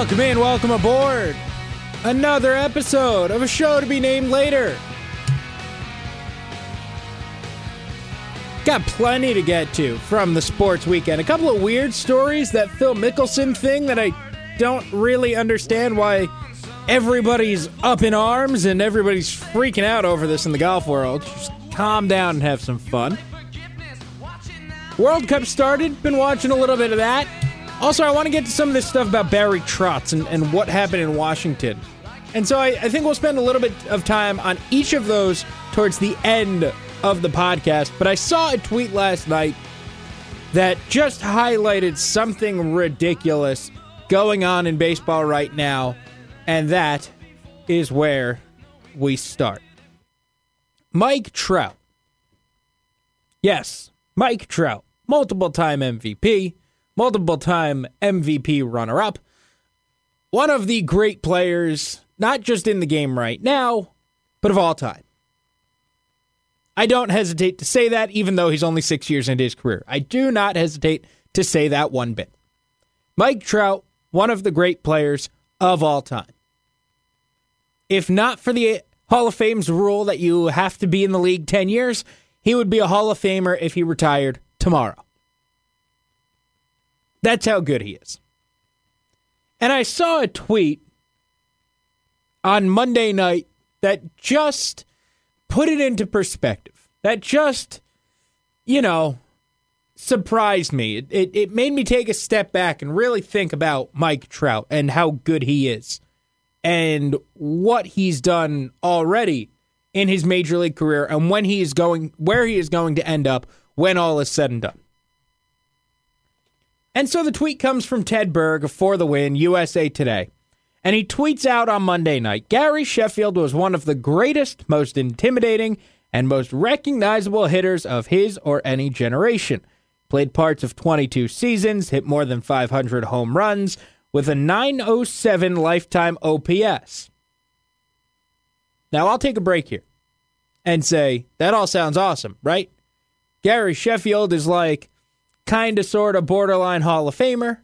Welcome in, welcome aboard. Another episode of a show to be named later. Got plenty to get to from the sports weekend. A couple of weird stories, that Phil Mickelson thing that I don't really understand why everybody's up in arms and everybody's freaking out over this in the golf world. Just calm down and have some fun. World Cup started, been watching a little bit of that. Also, I want to get to some of this stuff about Barry Trotz and, and what happened in Washington. And so I, I think we'll spend a little bit of time on each of those towards the end of the podcast. But I saw a tweet last night that just highlighted something ridiculous going on in baseball right now. And that is where we start. Mike Trout. Yes, Mike Trout, multiple time MVP multiple time MVP runner up, one of the great players, not just in the game right now, but of all time. I don't hesitate to say that, even though he's only six years into his career. I do not hesitate to say that one bit. Mike Trout, one of the great players of all time. If not for the Hall of Fame's rule that you have to be in the league 10 years, he would be a Hall of Famer if he retired tomorrow. That's how good he is. And I saw a tweet on Monday night that just put it into perspective. That just, you know, surprised me. It, it, it, made me take a step back and really think about Mike Trout and how good he is and what he's done already in his major league career and when he is going, where he is going to end up when all is said and done. And so the tweet comes from Ted Berg for the win, USA Today. And he tweets out on Monday night Gary Sheffield was one of the greatest, most intimidating, and most recognizable hitters of his or any generation. Played parts of 22 seasons, hit more than 500 home runs, with a 907 lifetime OPS. Now, I'll take a break here and say that all sounds awesome, right? Gary Sheffield is like kind of, sort of borderline Hall of Famer.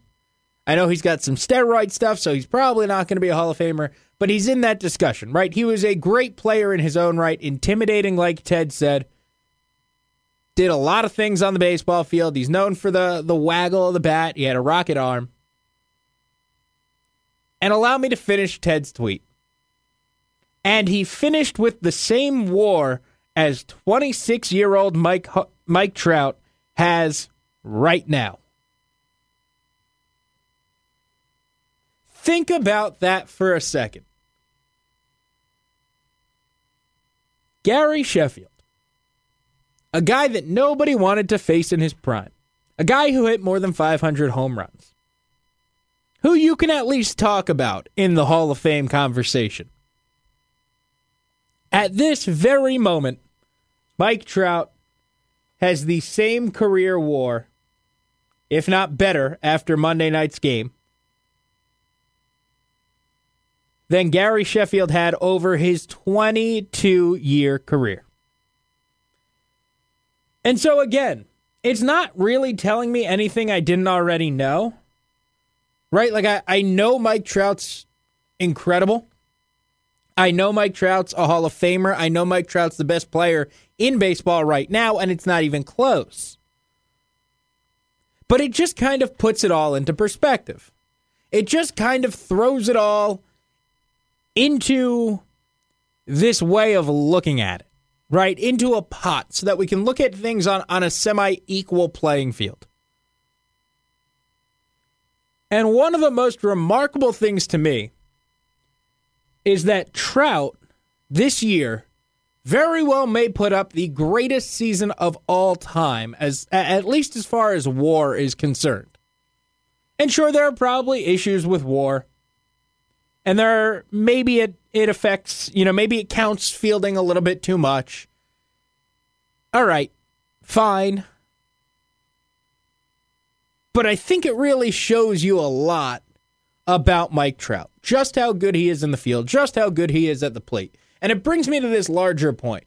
I know he's got some steroid stuff, so he's probably not going to be a Hall of Famer, but he's in that discussion, right? He was a great player in his own right, intimidating, like Ted said. Did a lot of things on the baseball field. He's known for the, the waggle of the bat. He had a rocket arm. And allow me to finish Ted's tweet. And he finished with the same war as 26 year old Mike, Mike Trout has right now. Think about that for a second. Gary Sheffield, a guy that nobody wanted to face in his prime, a guy who hit more than 500 home runs, who you can at least talk about in the Hall of Fame conversation. At this very moment, Mike Trout has the same career war if not better, after Monday night's game than Gary Sheffield had over his 22 year career. And so, again, it's not really telling me anything I didn't already know. Right? Like, I, I know Mike Trout's incredible. I know Mike Trout's a Hall of Famer. I know Mike Trout's the best player in baseball right now, and it's not even close. But it just kind of puts it all into perspective. It just kind of throws it all into this way of looking at it, right? Into a pot so that we can look at things on, on a semi equal playing field. And one of the most remarkable things to me is that Trout this year very well may put up the greatest season of all time, as at least as far as war is concerned. And sure, there are probably issues with war, and there are, maybe it it affects you know maybe it counts fielding a little bit too much. All right, fine. But I think it really shows you a lot about Mike Trout, just how good he is in the field, just how good he is at the plate. And it brings me to this larger point.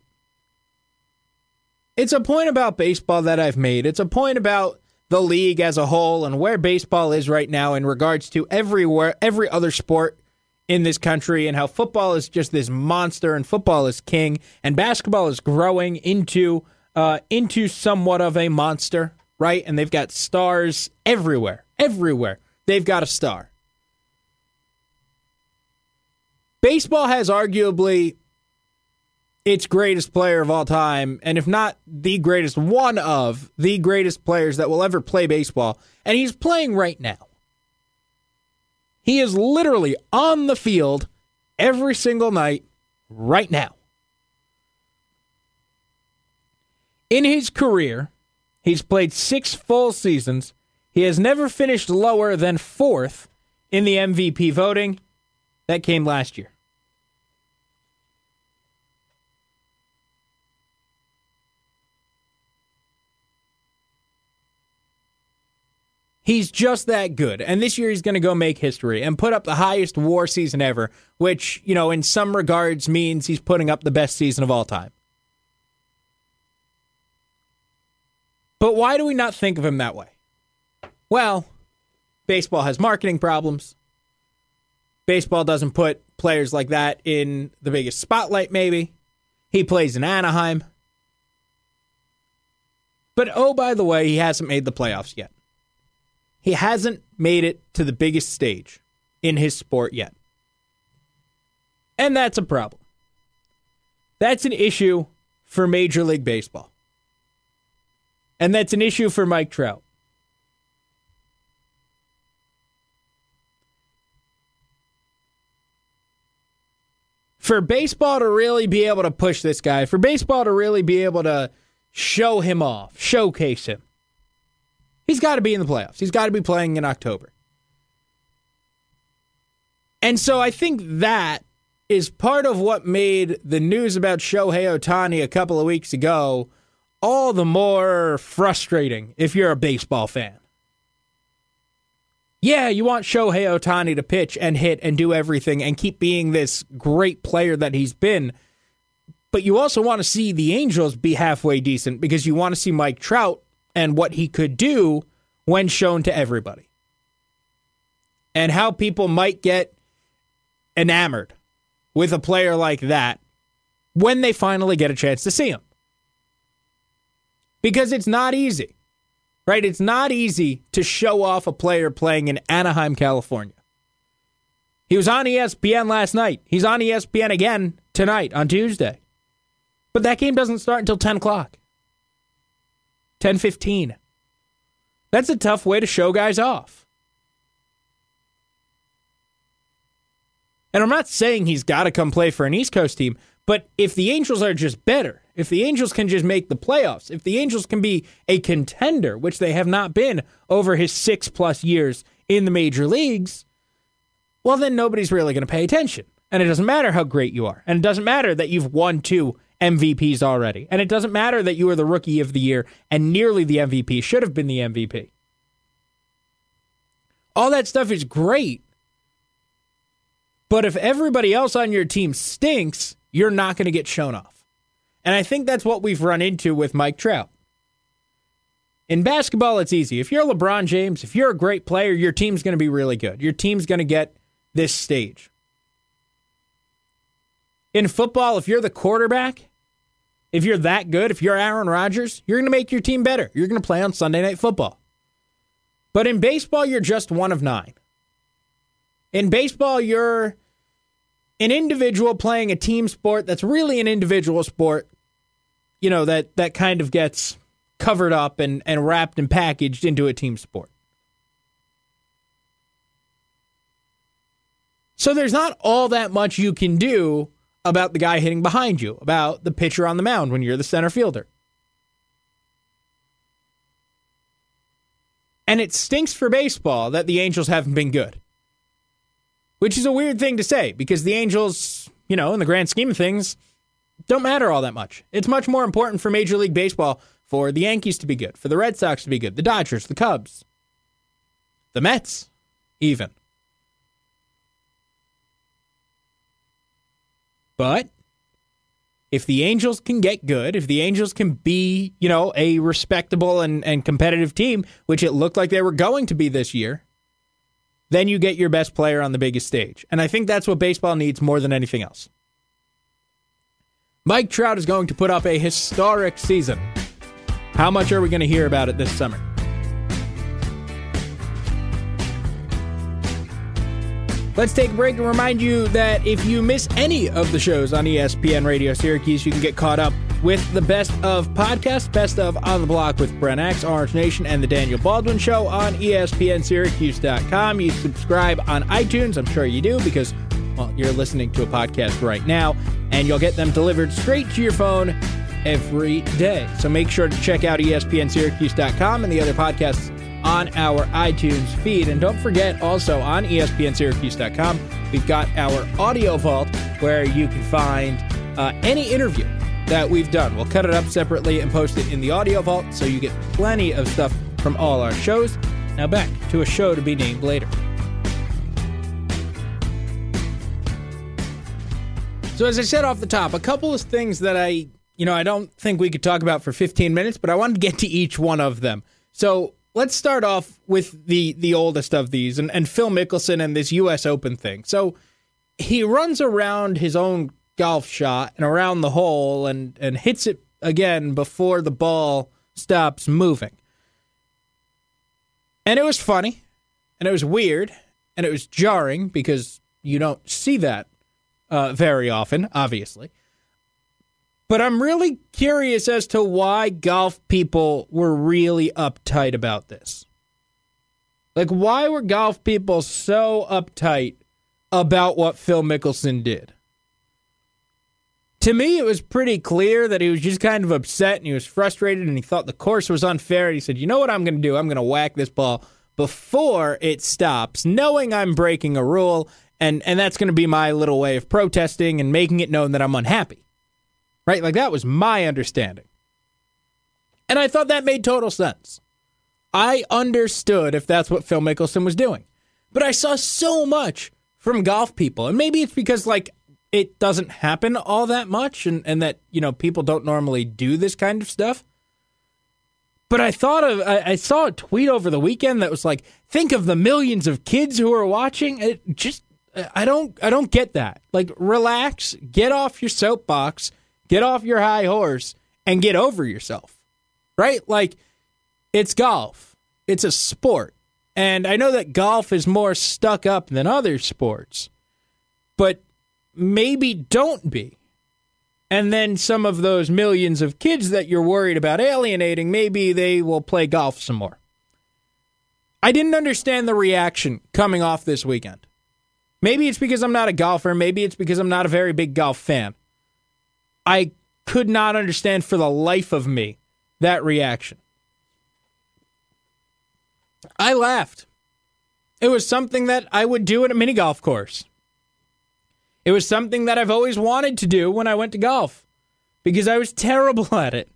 It's a point about baseball that I've made. It's a point about the league as a whole and where baseball is right now in regards to everywhere every other sport in this country and how football is just this monster and football is king and basketball is growing into uh, into somewhat of a monster, right? And they've got stars everywhere, everywhere. They've got a star. Baseball has arguably its greatest player of all time, and if not the greatest, one of the greatest players that will ever play baseball. And he's playing right now. He is literally on the field every single night right now. In his career, he's played six full seasons. He has never finished lower than fourth in the MVP voting. That came last year. He's just that good. And this year he's going to go make history and put up the highest war season ever, which, you know, in some regards means he's putting up the best season of all time. But why do we not think of him that way? Well, baseball has marketing problems. Baseball doesn't put players like that in the biggest spotlight, maybe. He plays in Anaheim. But oh, by the way, he hasn't made the playoffs yet. He hasn't made it to the biggest stage in his sport yet. And that's a problem. That's an issue for Major League Baseball. And that's an issue for Mike Trout. For baseball to really be able to push this guy, for baseball to really be able to show him off, showcase him, He's got to be in the playoffs. He's got to be playing in October. And so I think that is part of what made the news about Shohei Ohtani a couple of weeks ago all the more frustrating if you're a baseball fan. Yeah, you want Shohei Ohtani to pitch and hit and do everything and keep being this great player that he's been. But you also want to see the Angels be halfway decent because you want to see Mike Trout and what he could do when shown to everybody. And how people might get enamored with a player like that when they finally get a chance to see him. Because it's not easy, right? It's not easy to show off a player playing in Anaheim, California. He was on ESPN last night. He's on ESPN again tonight on Tuesday. But that game doesn't start until 10 o'clock. 10:15. That's a tough way to show guys off. And I'm not saying he's got to come play for an East Coast team, but if the Angels are just better, if the Angels can just make the playoffs, if the Angels can be a contender, which they have not been over his 6 plus years in the major leagues, well then nobody's really going to pay attention. And it doesn't matter how great you are. And it doesn't matter that you've won two MVPs already. And it doesn't matter that you were the rookie of the year and nearly the MVP, should have been the MVP. All that stuff is great. But if everybody else on your team stinks, you're not going to get shown off. And I think that's what we've run into with Mike Trout. In basketball, it's easy. If you're LeBron James, if you're a great player, your team's going to be really good. Your team's going to get this stage. In football, if you're the quarterback, if you're that good, if you're Aaron Rodgers, you're going to make your team better. You're going to play on Sunday Night Football. But in baseball, you're just one of nine. In baseball, you're an individual playing a team sport that's really an individual sport, you know, that, that kind of gets covered up and, and wrapped and packaged into a team sport. So there's not all that much you can do about the guy hitting behind you, about the pitcher on the mound when you're the center fielder. And it stinks for baseball that the Angels haven't been good. Which is a weird thing to say because the Angels, you know, in the grand scheme of things, don't matter all that much. It's much more important for Major League Baseball for the Yankees to be good, for the Red Sox to be good, the Dodgers, the Cubs, the Mets, even. But if the Angels can get good, if the Angels can be, you know, a respectable and, and competitive team, which it looked like they were going to be this year, then you get your best player on the biggest stage. And I think that's what baseball needs more than anything else. Mike Trout is going to put up a historic season. How much are we going to hear about it this summer? Let's take a break and remind you that if you miss any of the shows on ESPN Radio Syracuse, you can get caught up with the best of podcasts, best of On the Block with Brent Axe, Orange Nation, and the Daniel Baldwin Show on ESPNSyracuse.com. You subscribe on iTunes, I'm sure you do, because well, you're listening to a podcast right now, and you'll get them delivered straight to your phone every day. So make sure to check out ESPNSyracuse.com and the other podcasts on our iTunes feed. And don't forget also on ESPNSyracuse.com, we've got our audio vault where you can find uh, any interview that we've done. We'll cut it up separately and post it in the audio vault so you get plenty of stuff from all our shows. Now back to a show to be named later. So as I said off the top, a couple of things that I, you know, I don't think we could talk about for 15 minutes, but I wanted to get to each one of them. So let's start off with the the oldest of these and, and Phil Mickelson and this US Open thing. So he runs around his own golf shot and around the hole and, and hits it again before the ball stops moving. And it was funny and it was weird and it was jarring because you don't see that uh, very often, obviously. But I'm really curious as to why golf people were really uptight about this. Like, why were golf people so uptight about what Phil Mickelson did? To me, it was pretty clear that he was just kind of upset and he was frustrated and he thought the course was unfair. And he said, You know what I'm going to do? I'm going to whack this ball before it stops, knowing I'm breaking a rule. And, and that's going to be my little way of protesting and making it known that I'm unhappy right? Like that was my understanding. And I thought that made total sense. I understood if that's what Phil Mickelson was doing. But I saw so much from golf people. And maybe it's because like it doesn't happen all that much and, and that, you know, people don't normally do this kind of stuff. But I thought of I, I saw a tweet over the weekend that was like, think of the millions of kids who are watching. It just I don't I don't get that. Like relax, get off your soapbox Get off your high horse and get over yourself. Right? Like it's golf. It's a sport. And I know that golf is more stuck up than other sports. But maybe don't be. And then some of those millions of kids that you're worried about alienating, maybe they will play golf some more. I didn't understand the reaction coming off this weekend. Maybe it's because I'm not a golfer. Maybe it's because I'm not a very big golf fan. I could not understand for the life of me that reaction. I laughed. It was something that I would do at a mini golf course. It was something that I've always wanted to do when I went to golf because I was terrible at it.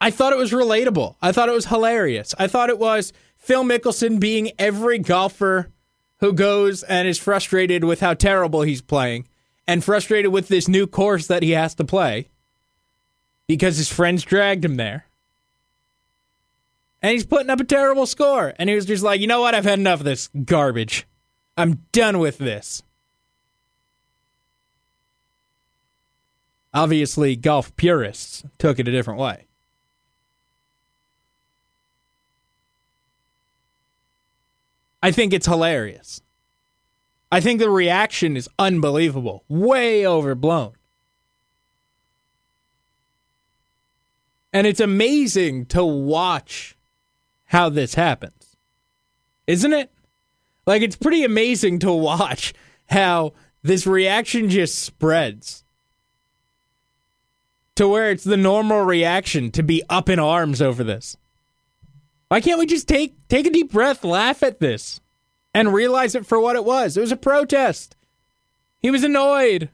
I thought it was relatable. I thought it was hilarious. I thought it was Phil Mickelson being every golfer who goes and is frustrated with how terrible he's playing and frustrated with this new course that he has to play because his friends dragged him there. And he's putting up a terrible score. And he was just like, you know what? I've had enough of this garbage. I'm done with this. Obviously, golf purists took it a different way. I think it's hilarious. I think the reaction is unbelievable, way overblown. And it's amazing to watch how this happens. Isn't it? Like, it's pretty amazing to watch how this reaction just spreads to where it's the normal reaction to be up in arms over this. Why can't we just take take a deep breath, laugh at this, and realize it for what it was? It was a protest. He was annoyed.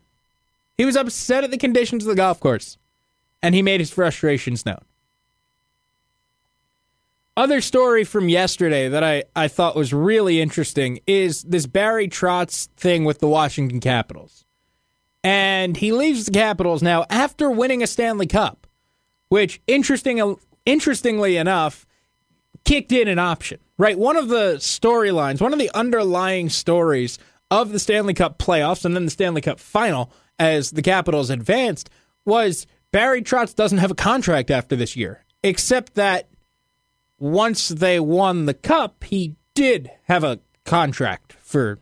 He was upset at the conditions of the golf course, and he made his frustrations known. Other story from yesterday that I, I thought was really interesting is this Barry Trotz thing with the Washington Capitals. And he leaves the Capitals now after winning a Stanley Cup, which interesting interestingly enough kicked in an option. Right? One of the storylines, one of the underlying stories of the Stanley Cup playoffs and then the Stanley Cup final as the Capitals advanced was Barry Trotz doesn't have a contract after this year, except that once they won the cup, he did have a contract for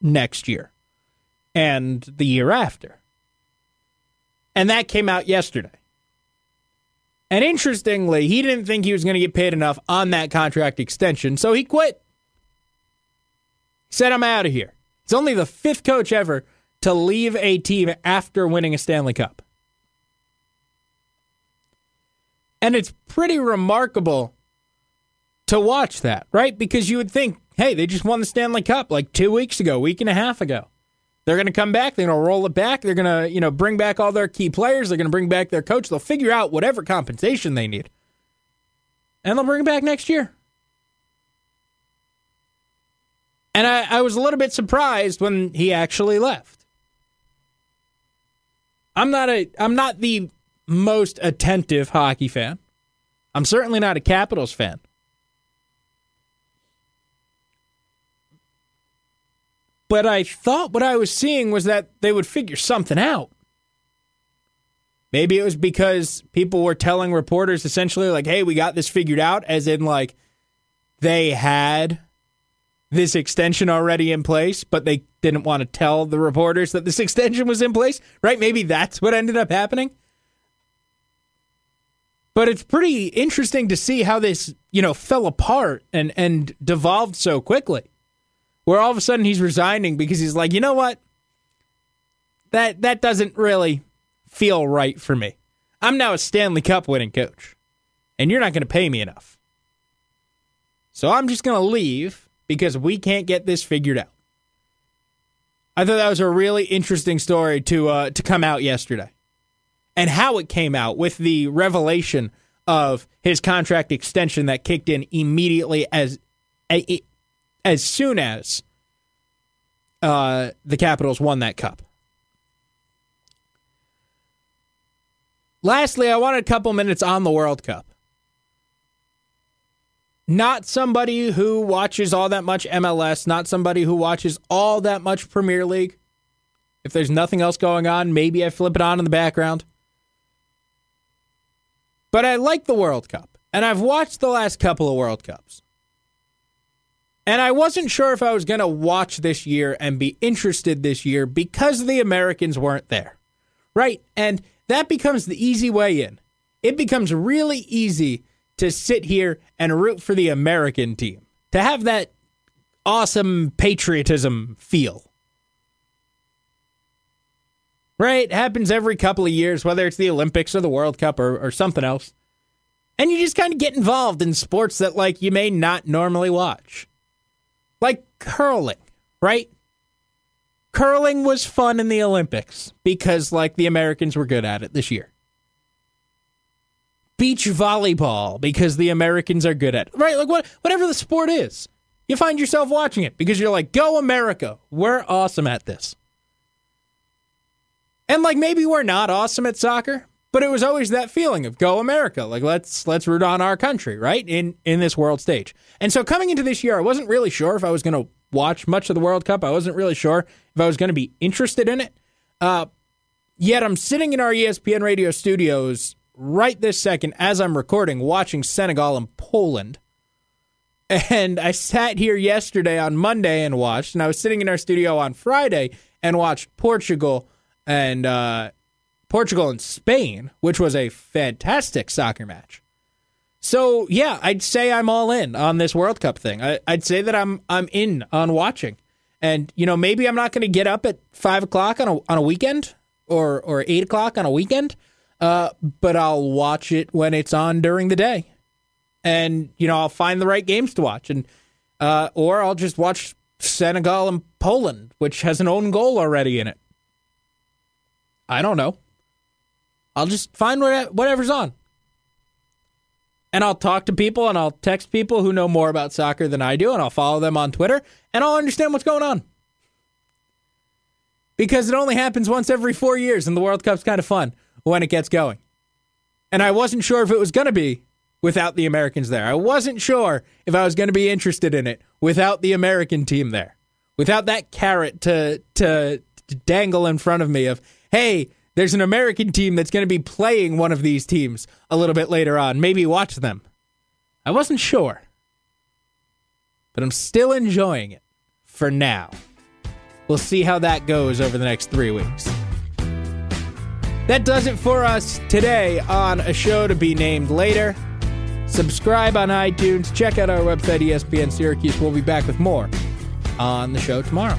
next year and the year after. And that came out yesterday. And interestingly, he didn't think he was going to get paid enough on that contract extension, so he quit. Said, I'm out of here. He's only the fifth coach ever to leave a team after winning a Stanley Cup. And it's pretty remarkable to watch that, right? Because you would think, hey, they just won the Stanley Cup like two weeks ago, week and a half ago. They're going to come back. They're going to roll it back. They're going to, you know, bring back all their key players. They're going to bring back their coach. They'll figure out whatever compensation they need, and they'll bring it back next year. And I, I was a little bit surprised when he actually left. I'm not a I'm not the most attentive hockey fan. I'm certainly not a Capitals fan. But I thought what I was seeing was that they would figure something out. Maybe it was because people were telling reporters essentially, like, hey, we got this figured out, as in, like, they had this extension already in place, but they didn't want to tell the reporters that this extension was in place, right? Maybe that's what ended up happening. But it's pretty interesting to see how this, you know, fell apart and and devolved so quickly where all of a sudden he's resigning because he's like, you know what? That that doesn't really feel right for me. I'm now a Stanley Cup winning coach, and you're not going to pay me enough. So I'm just going to leave because we can't get this figured out. I thought that was a really interesting story to uh, to come out yesterday, and how it came out with the revelation of his contract extension that kicked in immediately as as soon as uh, the Capitals won that cup. Lastly, I wanted a couple minutes on the World Cup. Not somebody who watches all that much MLS, not somebody who watches all that much Premier League. If there's nothing else going on, maybe I flip it on in the background. But I like the World Cup, and I've watched the last couple of World Cups. And I wasn't sure if I was going to watch this year and be interested this year because the Americans weren't there. Right? And that becomes the easy way in. It becomes really easy to sit here and root for the American team, to have that awesome patriotism feel. Right? It happens every couple of years, whether it's the Olympics or the World Cup or, or something else. And you just kind of get involved in sports that like you may not normally watch. Like curling, right? Curling was fun in the Olympics because, like, the Americans were good at it this year. Beach volleyball because the Americans are good at it, right? Like, what, whatever the sport is, you find yourself watching it because you're like, go America. We're awesome at this. And, like, maybe we're not awesome at soccer, but it was always that feeling of go America. Like let's let's root on our country, right? In in this world stage. And so coming into this year, I wasn't really sure if I was going to watch much of the World Cup. I wasn't really sure if I was going to be interested in it. Uh, yet I'm sitting in our ESPN radio studios right this second as I'm recording, watching Senegal and Poland. And I sat here yesterday on Monday and watched, and I was sitting in our studio on Friday and watched Portugal and uh, Portugal and Spain, which was a fantastic soccer match. So yeah, I'd say I'm all in on this World Cup thing. I, would say that I'm I'm in on watching, and you know maybe I'm not going to get up at five o'clock on a on a weekend or or eight o'clock on a weekend, uh, but I'll watch it when it's on during the day, and you know I'll find the right games to watch, and uh, or I'll just watch Senegal and Poland, which has an own goal already in it. I don't know. I'll just find whatever's on. And I'll talk to people and I'll text people who know more about soccer than I do, and I'll follow them on Twitter, and I'll understand what's going on. Because it only happens once every four years, and the World Cup's kind of fun when it gets going. And I wasn't sure if it was going to be without the Americans there. I wasn't sure if I was going to be interested in it without the American team there, without that carrot to, to, to dangle in front of me of, hey, there's an American team that's going to be playing one of these teams a little bit later on. Maybe watch them. I wasn't sure. But I'm still enjoying it for now. We'll see how that goes over the next three weeks. That does it for us today on a show to be named later. Subscribe on iTunes. Check out our website, ESPN Syracuse. We'll be back with more on the show tomorrow.